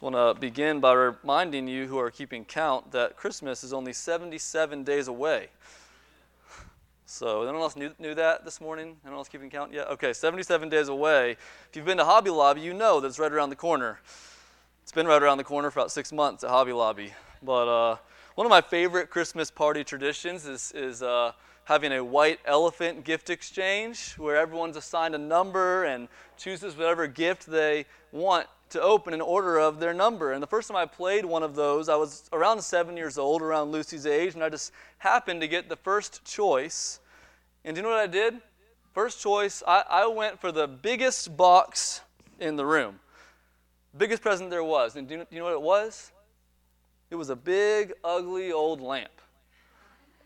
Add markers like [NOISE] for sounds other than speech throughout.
I want to begin by reminding you who are keeping count that Christmas is only 77 days away. So, anyone else knew, knew that this morning? Anyone else keeping count yet? Okay, 77 days away. If you've been to Hobby Lobby, you know that it's right around the corner. It's been right around the corner for about six months at Hobby Lobby. But uh, one of my favorite Christmas party traditions is, is uh, having a white elephant gift exchange where everyone's assigned a number and chooses whatever gift they want to open in order of their number. And the first time I played one of those, I was around seven years old, around Lucy's age, and I just happened to get the first choice. And do you know what I did? First choice, I, I went for the biggest box in the room. Biggest present there was. And do you, do you know what it was? It was a big, ugly old lamp.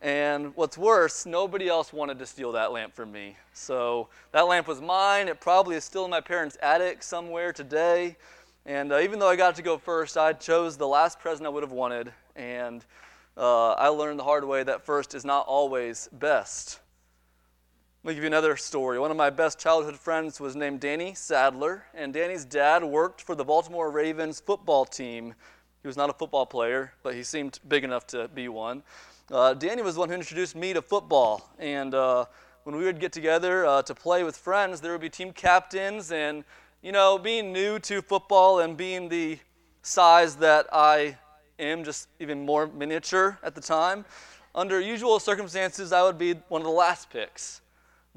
And what's worse, nobody else wanted to steal that lamp from me. So that lamp was mine. It probably is still in my parents' attic somewhere today. And uh, even though I got to go first, I chose the last present I would have wanted. And uh, I learned the hard way that first is not always best. Let me give you another story. One of my best childhood friends was named Danny Sadler, and Danny's dad worked for the Baltimore Ravens football team. He was not a football player, but he seemed big enough to be one. Uh, Danny was the one who introduced me to football. And uh, when we would get together uh, to play with friends, there would be team captains. And, you know, being new to football and being the size that I am, just even more miniature at the time, under usual circumstances, I would be one of the last picks.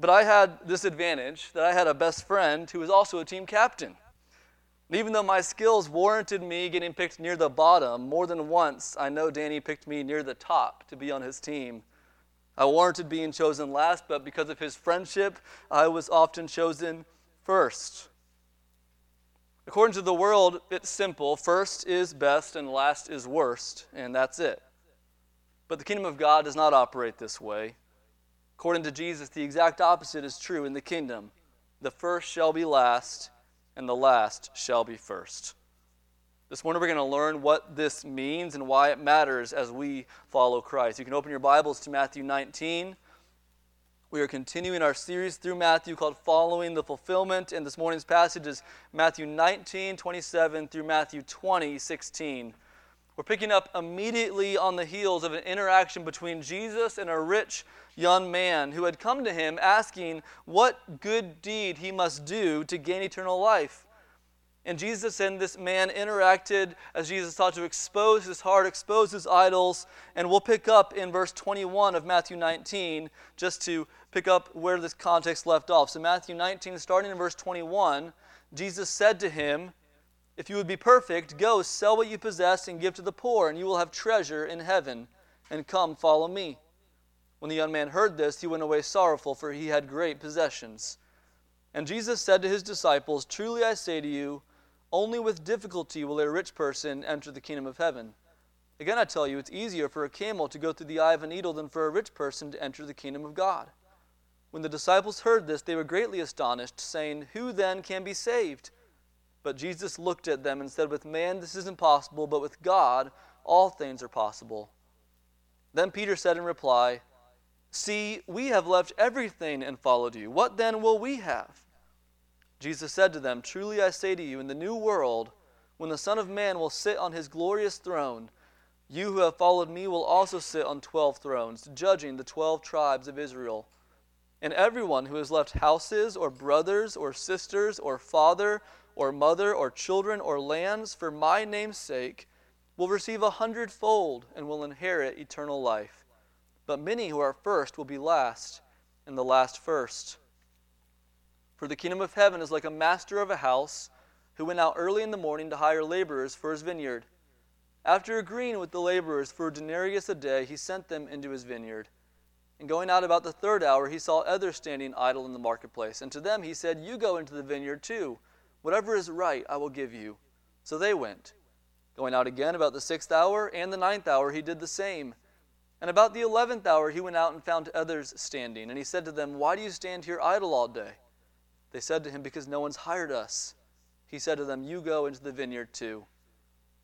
But I had this advantage that I had a best friend who was also a team captain. Even though my skills warranted me getting picked near the bottom, more than once I know Danny picked me near the top to be on his team. I warranted being chosen last, but because of his friendship, I was often chosen first. According to the world, it's simple first is best and last is worst, and that's it. But the kingdom of God does not operate this way. According to Jesus, the exact opposite is true in the kingdom. The first shall be last, and the last shall be first. This morning we're going to learn what this means and why it matters as we follow Christ. You can open your Bibles to Matthew 19. We are continuing our series through Matthew called Following the Fulfillment, and this morning's passage is Matthew 19, 27 through Matthew 20, 16. We're picking up immediately on the heels of an interaction between Jesus and a rich young man who had come to him asking what good deed he must do to gain eternal life. And Jesus and this man interacted as Jesus sought to expose his heart, expose his idols. And we'll pick up in verse 21 of Matthew 19 just to pick up where this context left off. So, Matthew 19, starting in verse 21, Jesus said to him, If you would be perfect, go sell what you possess and give to the poor, and you will have treasure in heaven. And come, follow me. When the young man heard this, he went away sorrowful, for he had great possessions. And Jesus said to his disciples, Truly I say to you, only with difficulty will a rich person enter the kingdom of heaven. Again, I tell you, it's easier for a camel to go through the eye of a needle than for a rich person to enter the kingdom of God. When the disciples heard this, they were greatly astonished, saying, Who then can be saved? But Jesus looked at them and said, With man this is impossible, but with God all things are possible. Then Peter said in reply, See, we have left everything and followed you. What then will we have? Jesus said to them, Truly I say to you, in the new world, when the Son of Man will sit on his glorious throne, you who have followed me will also sit on twelve thrones, judging the twelve tribes of Israel. And everyone who has left houses, or brothers, or sisters, or father, or mother, or children, or lands for my name's sake will receive a hundredfold and will inherit eternal life. But many who are first will be last, and the last first. For the kingdom of heaven is like a master of a house who went out early in the morning to hire laborers for his vineyard. After agreeing with the laborers for a denarius a day, he sent them into his vineyard. And going out about the third hour, he saw others standing idle in the marketplace. And to them he said, You go into the vineyard too. Whatever is right, I will give you. So they went. Going out again about the sixth hour and the ninth hour, he did the same. And about the eleventh hour he went out and found others standing. And he said to them, Why do you stand here idle all day? They said to him, Because no one's hired us. He said to them, You go into the vineyard too.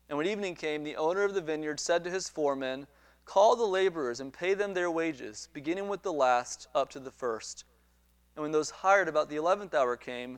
And when evening came, the owner of the vineyard said to his foremen, Call the laborers and pay them their wages, beginning with the last up to the first. And when those hired about the eleventh hour came,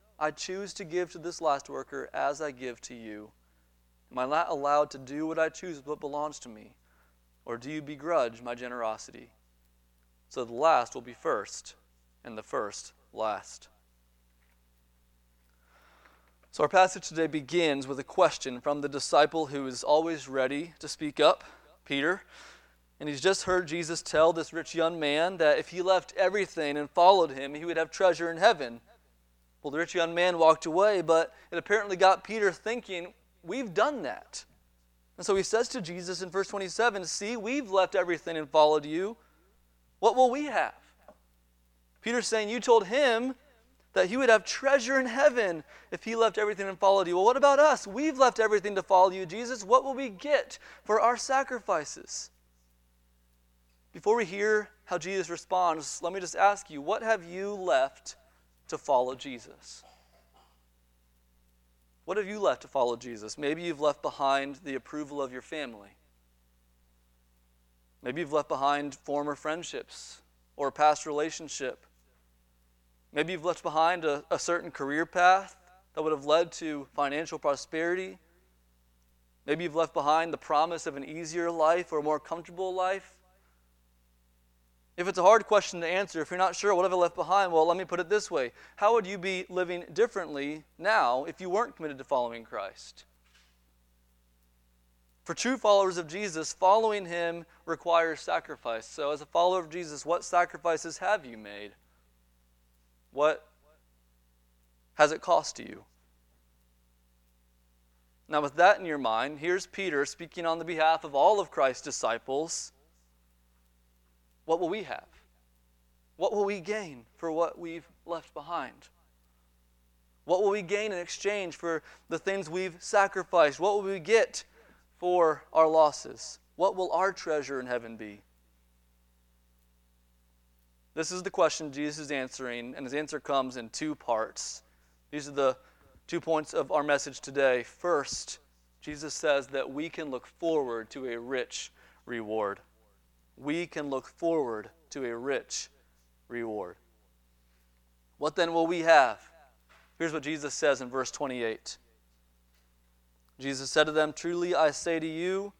I choose to give to this last worker as I give to you. Am I not allowed to do what I choose what belongs to me? Or do you begrudge my generosity? So the last will be first, and the first last. So our passage today begins with a question from the disciple who is always ready to speak up, Peter. And he's just heard Jesus tell this rich young man that if he left everything and followed him, he would have treasure in heaven. Well, the rich young man walked away, but it apparently got Peter thinking, We've done that. And so he says to Jesus in verse 27 See, we've left everything and followed you. What will we have? Peter's saying, You told him that he would have treasure in heaven if he left everything and followed you. Well, what about us? We've left everything to follow you, Jesus. What will we get for our sacrifices? Before we hear how Jesus responds, let me just ask you what have you left to follow Jesus? What have you left to follow Jesus? Maybe you've left behind the approval of your family. Maybe you've left behind former friendships or a past relationship. Maybe you've left behind a, a certain career path that would have led to financial prosperity. Maybe you've left behind the promise of an easier life or a more comfortable life. If it's a hard question to answer, if you're not sure what have I left behind, well, let me put it this way How would you be living differently now if you weren't committed to following Christ? For true followers of Jesus, following him requires sacrifice. So, as a follower of Jesus, what sacrifices have you made? What has it cost you? Now, with that in your mind, here's Peter speaking on the behalf of all of Christ's disciples what will we have? What will we gain for what we've left behind? What will we gain in exchange for the things we've sacrificed? What will we get for our losses? What will our treasure in heaven be? This is the question Jesus is answering, and his answer comes in two parts. These are the two points of our message today. First, Jesus says that we can look forward to a rich reward we can look forward to a rich reward. What then will we have? Here's what Jesus says in verse 28. Jesus said to them, Truly I say to you,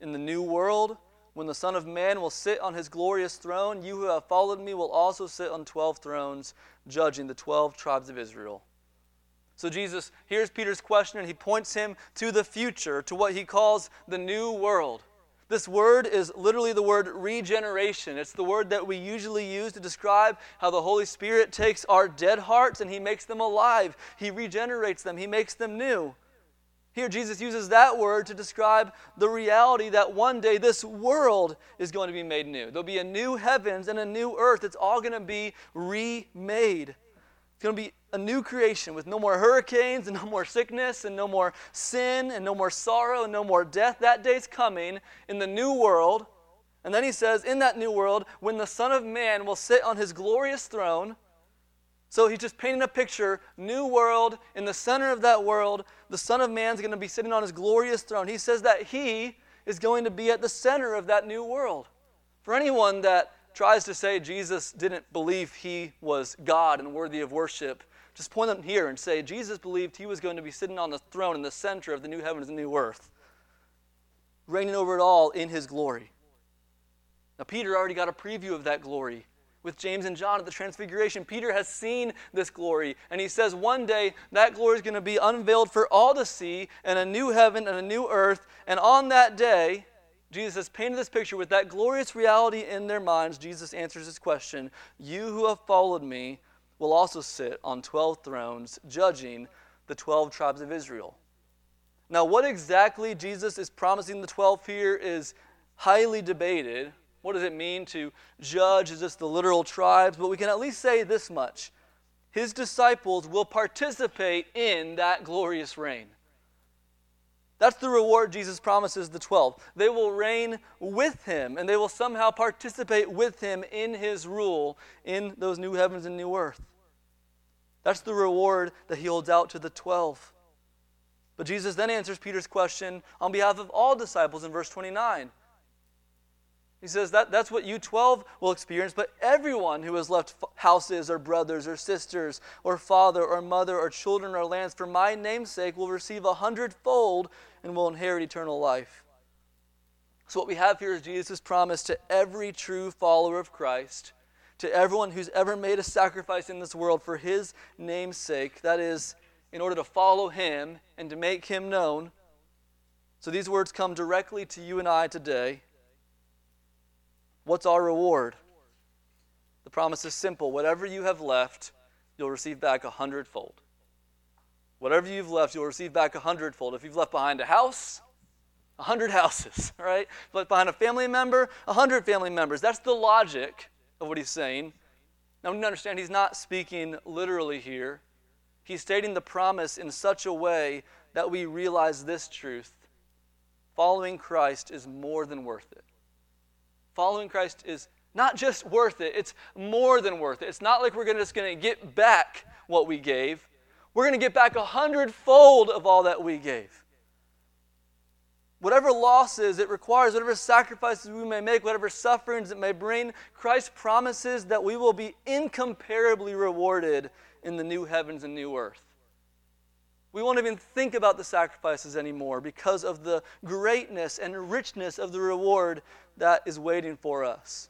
in the new world, when the Son of Man will sit on his glorious throne, you who have followed me will also sit on 12 thrones, judging the 12 tribes of Israel. So Jesus hears Peter's question and he points him to the future, to what he calls the new world. This word is literally the word regeneration. It's the word that we usually use to describe how the Holy Spirit takes our dead hearts and He makes them alive. He regenerates them, He makes them new. Here, Jesus uses that word to describe the reality that one day this world is going to be made new. There'll be a new heavens and a new earth. It's all going to be remade. It's going to be a new creation with no more hurricanes and no more sickness and no more sin and no more sorrow and no more death. That day's coming in the new world. And then he says, in that new world, when the Son of Man will sit on his glorious throne. So he's just painting a picture, new world, in the center of that world, the Son of Man's going to be sitting on his glorious throne. He says that he is going to be at the center of that new world. For anyone that tries to say Jesus didn't believe he was God and worthy of worship, just point them here and say Jesus believed he was going to be sitting on the throne in the center of the new heavens and new earth, reigning over it all in his glory. Now, Peter already got a preview of that glory with James and John at the Transfiguration. Peter has seen this glory, and he says one day that glory is going to be unveiled for all to see, and a new heaven and a new earth. And on that day, Jesus has painted this picture with that glorious reality in their minds. Jesus answers this question You who have followed me will also sit on 12 thrones, judging the 12 tribes of Israel. Now, what exactly Jesus is promising the 12 here is highly debated. What does it mean to judge? Is this the literal tribes? But we can at least say this much His disciples will participate in that glorious reign. That's the reward Jesus promises the 12. They will reign with him, and they will somehow participate with him in his rule in those new heavens and new earth. That's the reward that he holds out to the 12. But Jesus then answers Peter's question on behalf of all disciples in verse 29. He says that that's what you 12 will experience, but everyone who has left houses or brothers or sisters or father or mother or children or lands for my name's sake will receive a hundredfold and will inherit eternal life. So, what we have here is Jesus' promise to every true follower of Christ, to everyone who's ever made a sacrifice in this world for his name's sake, that is, in order to follow him and to make him known. So, these words come directly to you and I today. What's our reward? The promise is simple whatever you have left, you'll receive back a hundredfold. Whatever you've left, you'll receive back a hundredfold. If you've left behind a house, a hundred [LAUGHS] houses, right? If left behind a family member, a hundred family members. That's the logic of what he's saying. Now, we need to understand he's not speaking literally here. He's stating the promise in such a way that we realize this truth following Christ is more than worth it following Christ is not just worth it, it's more than worth it. It's not like we're just going to get back what we gave. We're going to get back a hundredfold of all that we gave. Whatever losses it requires, whatever sacrifices we may make, whatever sufferings it may bring, Christ promises that we will be incomparably rewarded in the new heavens and new earth. We won't even think about the sacrifices anymore because of the greatness and richness of the reward that is waiting for us.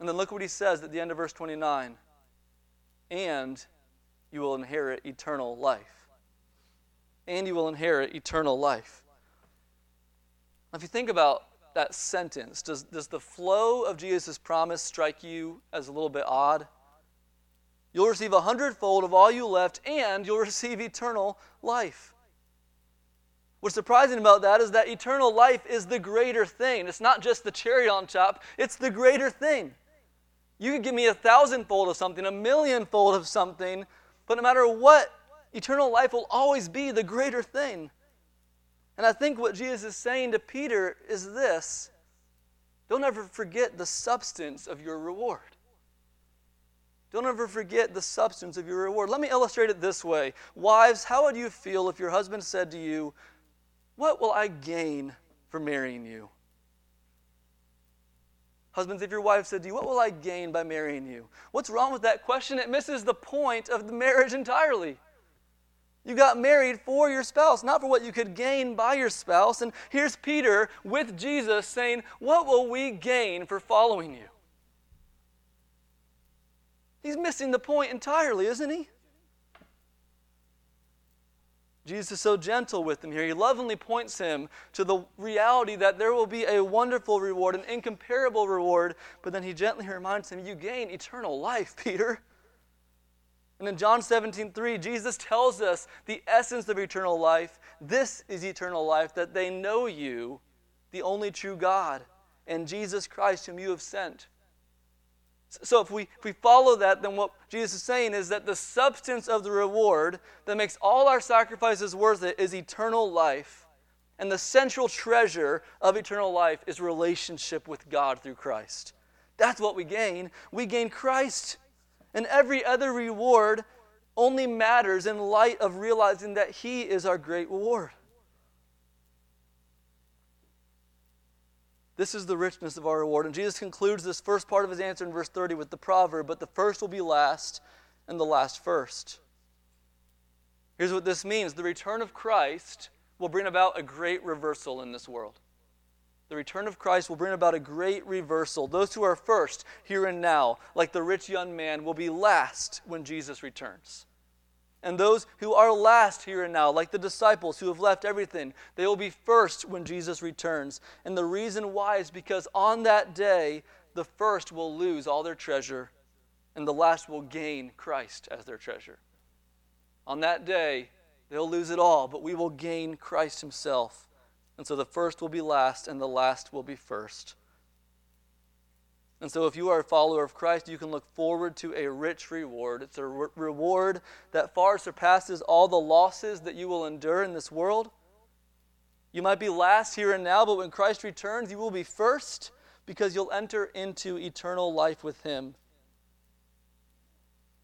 And then look what he says at the end of verse 29 and you will inherit eternal life. And you will inherit eternal life. If you think about that sentence, does, does the flow of Jesus' promise strike you as a little bit odd? You'll receive a hundredfold of all you left, and you'll [LAUGHS] receive eternal life. What's surprising about that is that eternal life is the greater thing. It's not just the cherry on top, it's the greater thing. You could give me a thousandfold of something, a millionfold of something, but no matter what, eternal life will always be the greater thing. And I think what Jesus is saying to Peter is this don't ever forget the substance of your reward. Don't ever forget the substance of your reward. Let me illustrate it this way. Wives, how would you feel if your husband said to you, What will I gain for marrying you? Husbands, if your wife said to you, What will I gain by marrying you? What's wrong with that question? It misses the point of the marriage entirely. You got married for your spouse, not for what you could gain by your spouse. And here's Peter with Jesus saying, What will we gain for following you? He's missing the point entirely, isn't he? Jesus is so gentle with him here. He lovingly points him to the reality that there will be a wonderful reward, an incomparable reward, but then he gently reminds him, You gain eternal life, [LAUGHS] Peter. And in John 17, 3, Jesus tells us the essence of eternal life. This is eternal life, that they know you, the only true God, and Jesus Christ, whom you have sent. So if we, if we follow that, then what Jesus is saying is that the substance of the reward that makes all our sacrifices worth it is eternal life. And the central treasure of eternal life is relationship with God through Christ. That's what we gain. We gain Christ. And every other reward only matters in light of realizing that He is our great reward. This is the richness of our reward. And Jesus concludes this first part of his answer in verse 30 with the proverb, but the first will be last and the last first. Here's what this means the return of Christ will bring about a great reversal in this world. The return of Christ will bring about a great reversal. Those who are first, here and now, like the rich young man, will be last when Jesus returns. And those who are last here and now, like the disciples who have left everything, they will be first when Jesus returns. And the reason why is because on that day, the first will lose all their treasure, and the last will gain Christ as their treasure. On that day, they'll lose it all, but we will gain Christ Himself. And so the first will be last, and the last will be first. And so, if you are a follower of Christ, you can look forward to a rich reward. It's a re- reward that far surpasses all the losses that you will endure in this world. You might be last here and now, but when Christ returns, you will be first because you'll enter into eternal life with Him.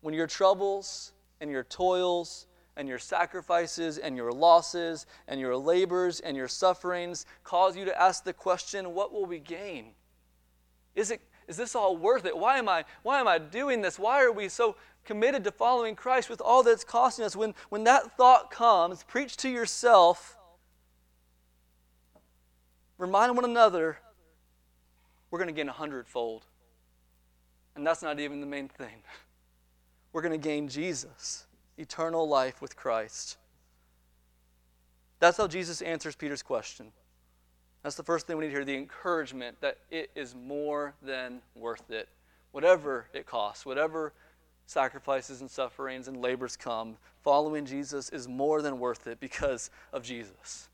When your troubles and your toils and your sacrifices and your losses and your labors and your sufferings cause you to ask the question, what will we gain? Is it is this all worth it? Why am I why am I doing this? Why are we so committed to following Christ with all that's costing us? When when that thought comes, preach to yourself. Remind one another we're going to gain a hundredfold. And that's not even the main thing. We're going to gain Jesus, eternal life with Christ. That's how Jesus answers Peter's question. That's the first thing we need to hear the encouragement that it is more than worth it. Whatever it costs, whatever sacrifices and sufferings and labors come, following Jesus is more than worth it because of Jesus.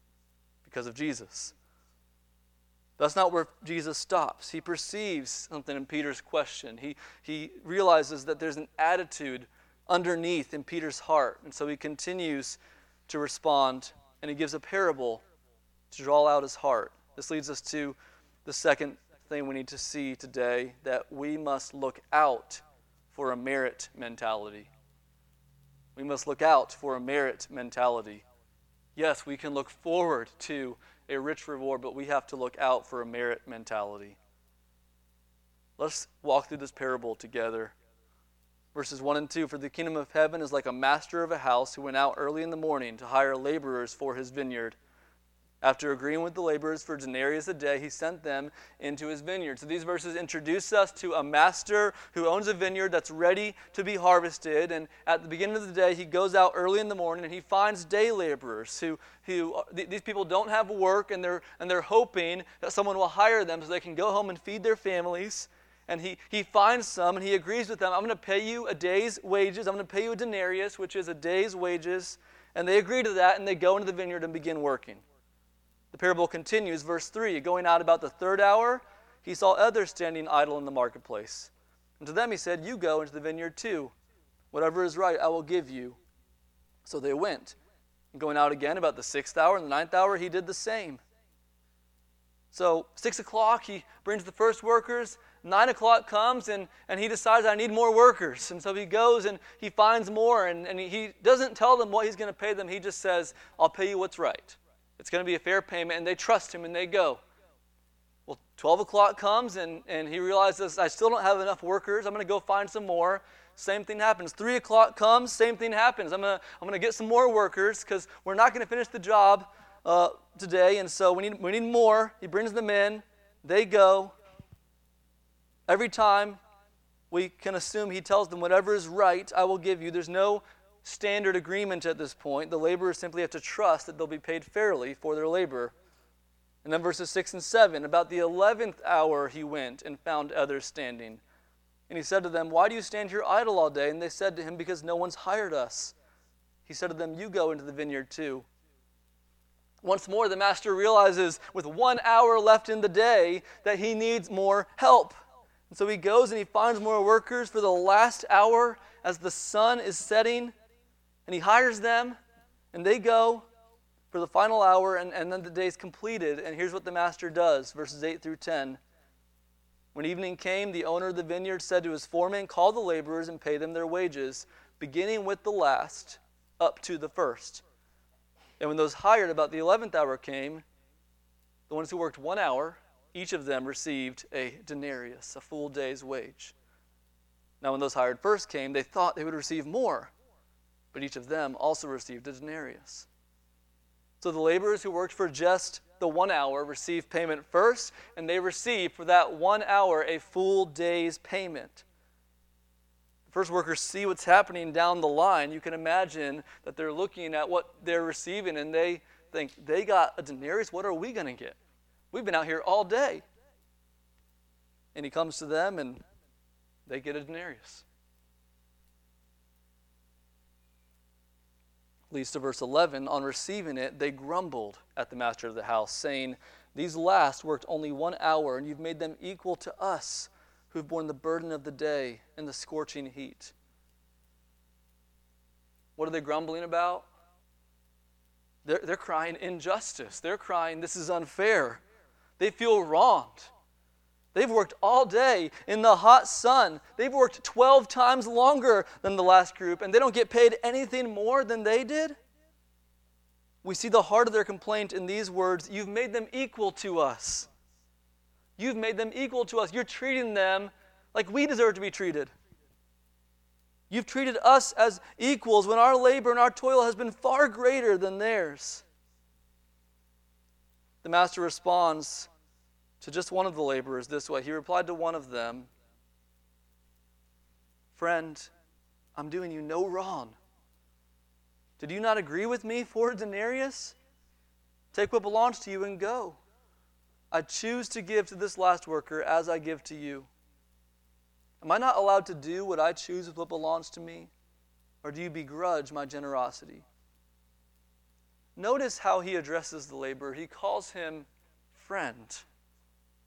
Because of Jesus. That's not where Jesus stops. He perceives something in Peter's question. He, he realizes that there's an attitude underneath in Peter's heart. And so he continues to respond and he gives a parable to draw out his heart. This leads us to the second thing we need to see today that we must look out for a merit mentality. We must look out for a merit mentality. Yes, we can look forward to a rich reward, but we have to look out for a merit mentality. Let's walk through this parable together. Verses 1 and 2 For the kingdom of heaven is like a master of a house who went out early in the morning to hire laborers for his vineyard. After agreeing with the laborers for denarius a day, he sent them into his vineyard. So these verses introduce us to a master who owns a vineyard that's ready to be harvested. And at the beginning of the day, he goes out early in the morning and he finds day laborers who, who these people don't have work and they're, and they're hoping that someone will hire them so they can go home and feed their families. And he, he finds some and he agrees with them I'm going to pay you a day's wages. I'm going to pay you a denarius, which is a day's wages. And they agree to that and they go into the vineyard and begin working. The parable continues, verse 3 Going out about the third hour, he saw others standing idle in the marketplace. And to them he said, You go into the vineyard too. Whatever is right, I will give you. So they went. And going out again about the sixth hour and the ninth hour, he did the same. So, six o'clock, he brings the first workers. Nine o'clock comes, and, and he decides, I need more workers. And so he goes and he finds more, and, and he doesn't tell them what he's going to pay them. He just says, I'll pay you what's right. It's going to be a fair payment, and they trust him and they go. Well, 12 o'clock comes, and, and he realizes, I still don't have enough workers. I'm going to go find some more. Same thing happens. 3 o'clock comes, same thing happens. I'm going to, I'm going to get some more workers because we're not going to finish the job uh, today, and so we need, we need more. He brings them in, they go. Every time we can assume he tells them, Whatever is right, I will give you. There's no standard agreement at this point. The laborers simply have to trust that they'll be paid fairly for their labor. And then verses 6 and 7 About the eleventh hour he went and found others standing. And he said to them, Why do you stand here idle all day? And they said to him, Because no one's hired us. He said to them, You go into the vineyard too. Once more, the master realizes with one hour left in the day that he needs more help. And so he goes and he finds more workers for the last hour as the sun is setting. And he hires them, and they go for the final hour, and, and then the day's completed. And here's what the master does verses 8 through 10. When evening came, the owner of the vineyard said to his foreman, Call the laborers and pay them their wages, beginning with the last up to the first. And when those hired about the eleventh hour came, the ones who worked one hour, each of them received a denarius, a full day's wage. Now, when those hired first came, they thought they would receive more but each of them also received a denarius. So the laborers who worked for just the one hour received payment first, and they received for that one hour a full day's payment. First workers see what's happening down the line. You can imagine that they're looking at what they're receiving and they think, they got a denarius, what are we going to get? We've been out here all day. And he comes to them and they get a denarius. leads to verse 11. On receiving it, they grumbled at the master of the house, saying, These last worked only one hour, and you've made them equal to us, who've borne the burden of the day and the scorching heat. What are they grumbling about? They're, they're crying injustice. They're crying, this is unfair. They feel wronged. They've worked all day in the hot sun. They've worked 12 times longer than the last group, and they don't get paid anything more than they did. We see the heart of their complaint in these words You've made them equal to us. You've made them equal to us. You're treating them like we deserve to be treated. You've treated us as equals when our labor and our toil has been far greater than theirs. The master responds to just one of the laborers this way. He replied to one of them Friend, I'm doing you no wrong. Did you not agree with me for a denarius? Take what belongs to you and go. I choose to give to this last worker as I give to you. Am I not allowed to do what I choose with what belongs to me? Or do you begrudge my generosity? Notice how he addresses the laborer. He calls him friend.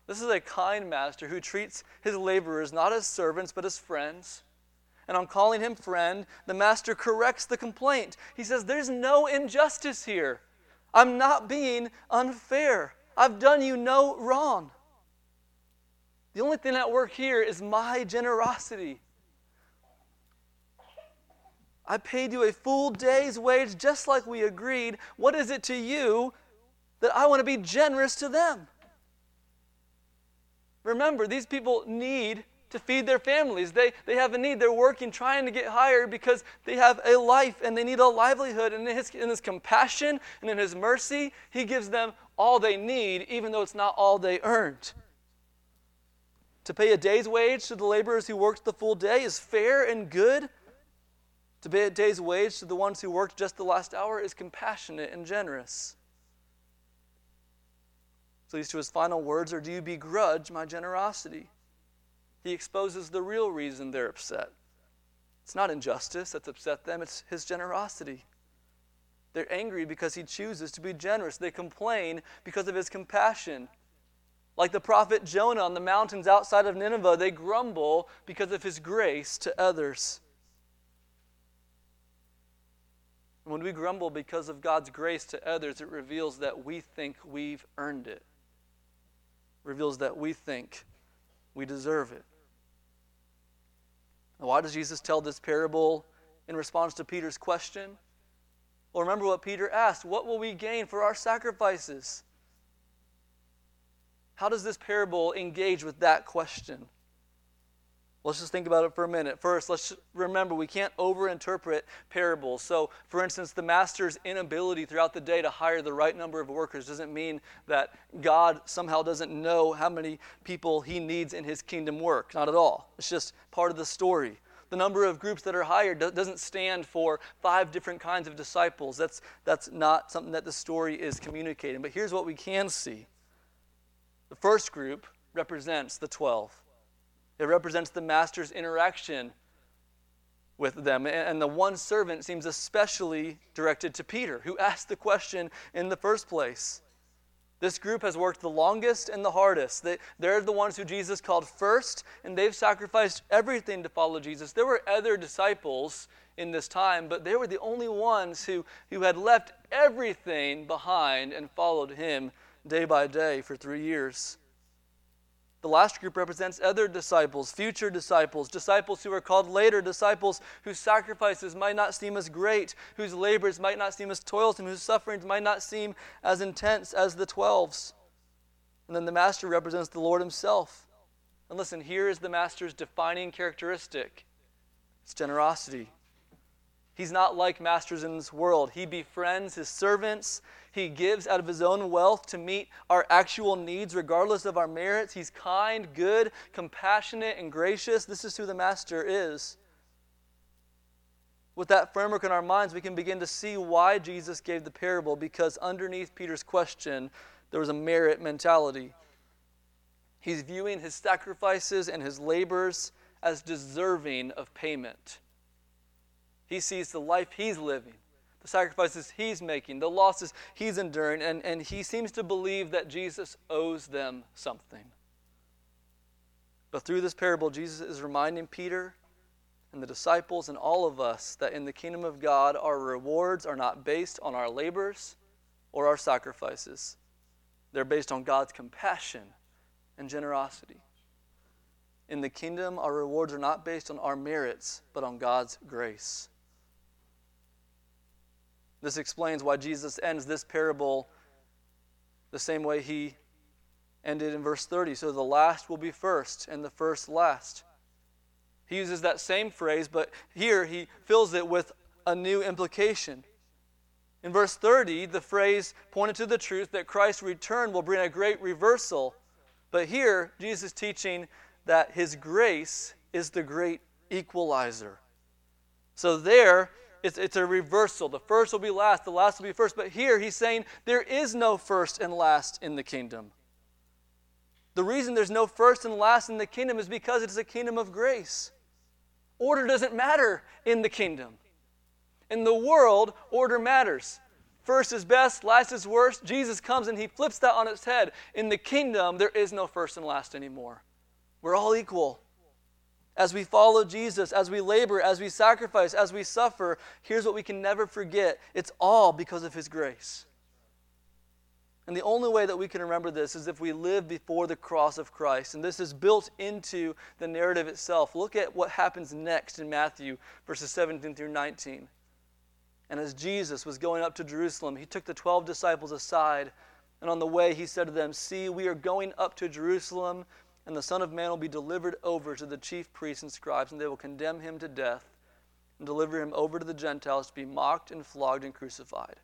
This is a kind master who treats his laborers not as servants but as friends. And on calling him friend, the master corrects the complaint. He says, There's no injustice here. I'm not being unfair. I've done you no wrong. The only thing at work here is my generosity. I paid you a full day's wage just like we agreed. What is it to you that I want to be generous to them? Remember, these people need to feed their families. They, they have a need. They're working, trying to get hired because they have a life and they need a livelihood. And in his, in his compassion and in His mercy, He gives them all they need, even though it's not all they earned. To pay a day's wage to the laborers who worked the full day is fair and good. To pay a day's wage to the ones who worked just the last hour is compassionate and generous. So these to his final words are Do you begrudge my generosity? He exposes the real reason they're upset. It's not injustice that's upset them, it's his generosity. They're angry because he chooses to be generous. They complain because of his compassion. Like the prophet Jonah on the mountains outside of Nineveh, they grumble because of his grace to others. When we grumble because of God's grace to others, it reveals that we think we've earned it. reveals that we think we deserve it. Why does Jesus tell this parable in response to Peter's question? Well, remember what Peter asked What will we gain for our sacrifices? How does this parable engage with that question? Let's just think about it for a minute. First, let's remember we can't overinterpret parables. So, for instance, the master's inability throughout the day to hire the right number of workers doesn't mean that God somehow doesn't know how many people he needs in his kingdom work. Not at all. It's just part of the story. The number of groups that are hired doesn't stand for five different kinds of disciples. That's, that's not something that the story is communicating. But here's what we can see the first group represents the 12, it represents the master's interaction with them. And the one servant seems especially directed to Peter, who asked the question in the first place. This group has worked the longest and the hardest. They, they're the ones who Jesus called first, and they've sacrificed everything to follow Jesus. There were other disciples in this time, but they were the only ones who, who had left everything behind and followed him day by day for three years. The last group represents other disciples, future disciples, disciples who are called later, disciples whose sacrifices might not seem as great, whose labors might not seem as toilsome, whose sufferings might not seem as intense as the twelves. And then the master represents the Lord himself. And listen, here is the master's defining characteristic it's generosity. He's not like masters in this world. He befriends his servants. He gives out of his own wealth to meet our actual needs, regardless of our merits. He's kind, good, compassionate, and gracious. This is who the master is. With that framework in our minds, we can begin to see why Jesus gave the parable, because underneath Peter's question, there was a merit mentality. He's viewing his sacrifices and his labors as deserving of payment. He sees the life he's living, the sacrifices he's making, the losses he's enduring, and, and he seems to believe that Jesus owes them something. But through this parable, Jesus is reminding Peter and the disciples and all of us that in the kingdom of God, our rewards are not based on our labors or our sacrifices, they're based on God's compassion and generosity. In the kingdom, our rewards are not based on our merits, but on God's grace. This explains why Jesus ends this parable the same way he ended in verse 30. So the last will be first, and the first last. He uses that same phrase, but here he fills it with a new implication. In verse 30, the phrase pointed to the truth that Christ's return will bring a great reversal. But here, Jesus is teaching that his grace is the great equalizer. So there, it's, it's a reversal. The first will be last, the last will be first. But here, he's saying there is no first and last in the kingdom. The reason there's no first and last in the kingdom is because it is a kingdom of grace. Order doesn't matter in the kingdom. In the world, order matters. First is best, last is worst. Jesus comes and he flips that on its head. In the kingdom, there is no first and last anymore. We're all equal. As we follow Jesus, as we labor, as we sacrifice, as we suffer, here's what we can never forget it's all because of his grace. And the only way that we can remember this is if we live before the cross of Christ. And this is built into the narrative itself. Look at what happens next in Matthew, verses 17 through 19. And as Jesus was going up to Jerusalem, he took the 12 disciples aside. And on the way, he said to them, See, we are going up to Jerusalem, and the Son of Man will be delivered over to the chief priests and scribes, and they will condemn him to death and deliver him over to the Gentiles to be mocked and flogged and crucified.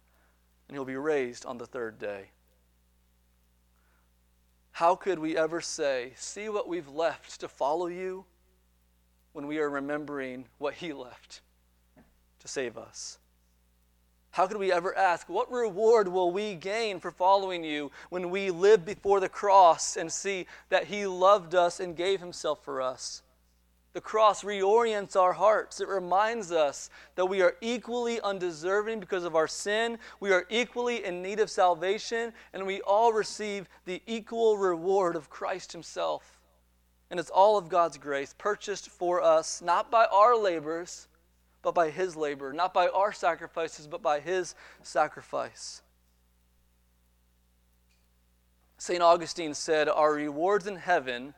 And he'll be raised on the third day how could we ever say, See what we've left to follow you, when we are remembering what He left to save us? How could we ever ask, What reward will we gain for following you when we live before the cross and see that He loved us and gave Himself for us? The cross reorients our hearts. It reminds us that we are equally undeserving because of our sin. We are equally in need of salvation, and we all receive the equal reward of Christ Himself. And it's all of God's grace, purchased for us, not by our labors, but by His labor, not by our sacrifices, but by His sacrifice. St. Augustine said, Our rewards in heaven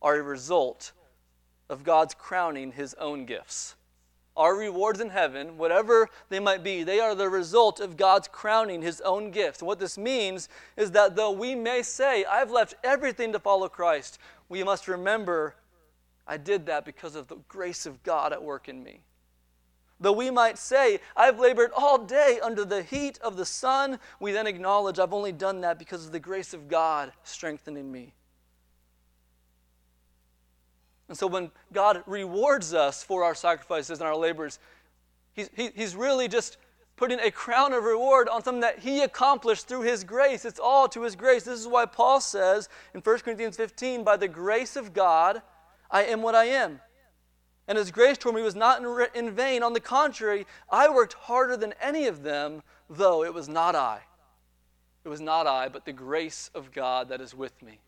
are a result of God's crowning his own gifts. Our rewards in heaven, whatever they might be, they are the result of God's crowning his own gifts. And what this means is that though we may say, I've left everything to follow Christ, we must remember, I did that because of the grace of God at work in me. Though we might say, I've labored all day under the heat of the sun, we then acknowledge I've only done that because of the grace of God strengthening me. And so when God rewards us for our sacrifices and our labors, he's, he, he's really just putting a crown of reward on something that he accomplished through his grace. It's all to his grace. This is why Paul says in 1 Corinthians 15, by the grace of God, I am what I am. And his grace toward me was not in, in vain. On the contrary, I worked harder than any of them, though it was not I. It was not I, but the grace of God that is with me.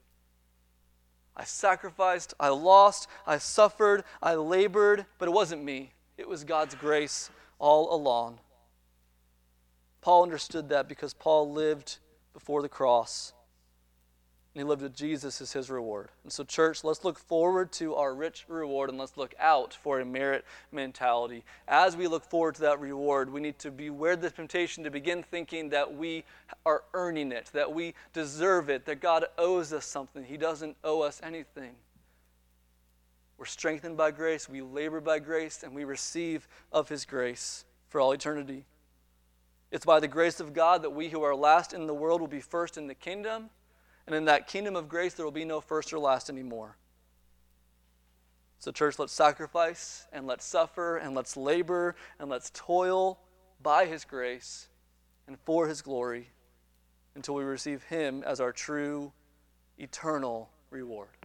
I sacrificed, I lost, I suffered, I labored, but it wasn't me. It was God's grace all along. Paul understood that because Paul lived before the cross. And he lived with Jesus as his reward. And so, church, let's look forward to our rich reward and let's look out for a merit mentality. As we look forward to that reward, we need to beware the temptation to begin thinking that we are earning it, that we deserve it, that God owes us something. He doesn't owe us anything. We're strengthened by grace, we labor by grace, and we receive of his grace for all eternity. It's by the grace of God that we who are last in the world will be first in the kingdom. And in that kingdom of grace, there will be no first or last anymore. So, church, let's sacrifice and let's suffer and let's labor and let's toil by His grace and for His glory until we receive Him as our true, eternal reward.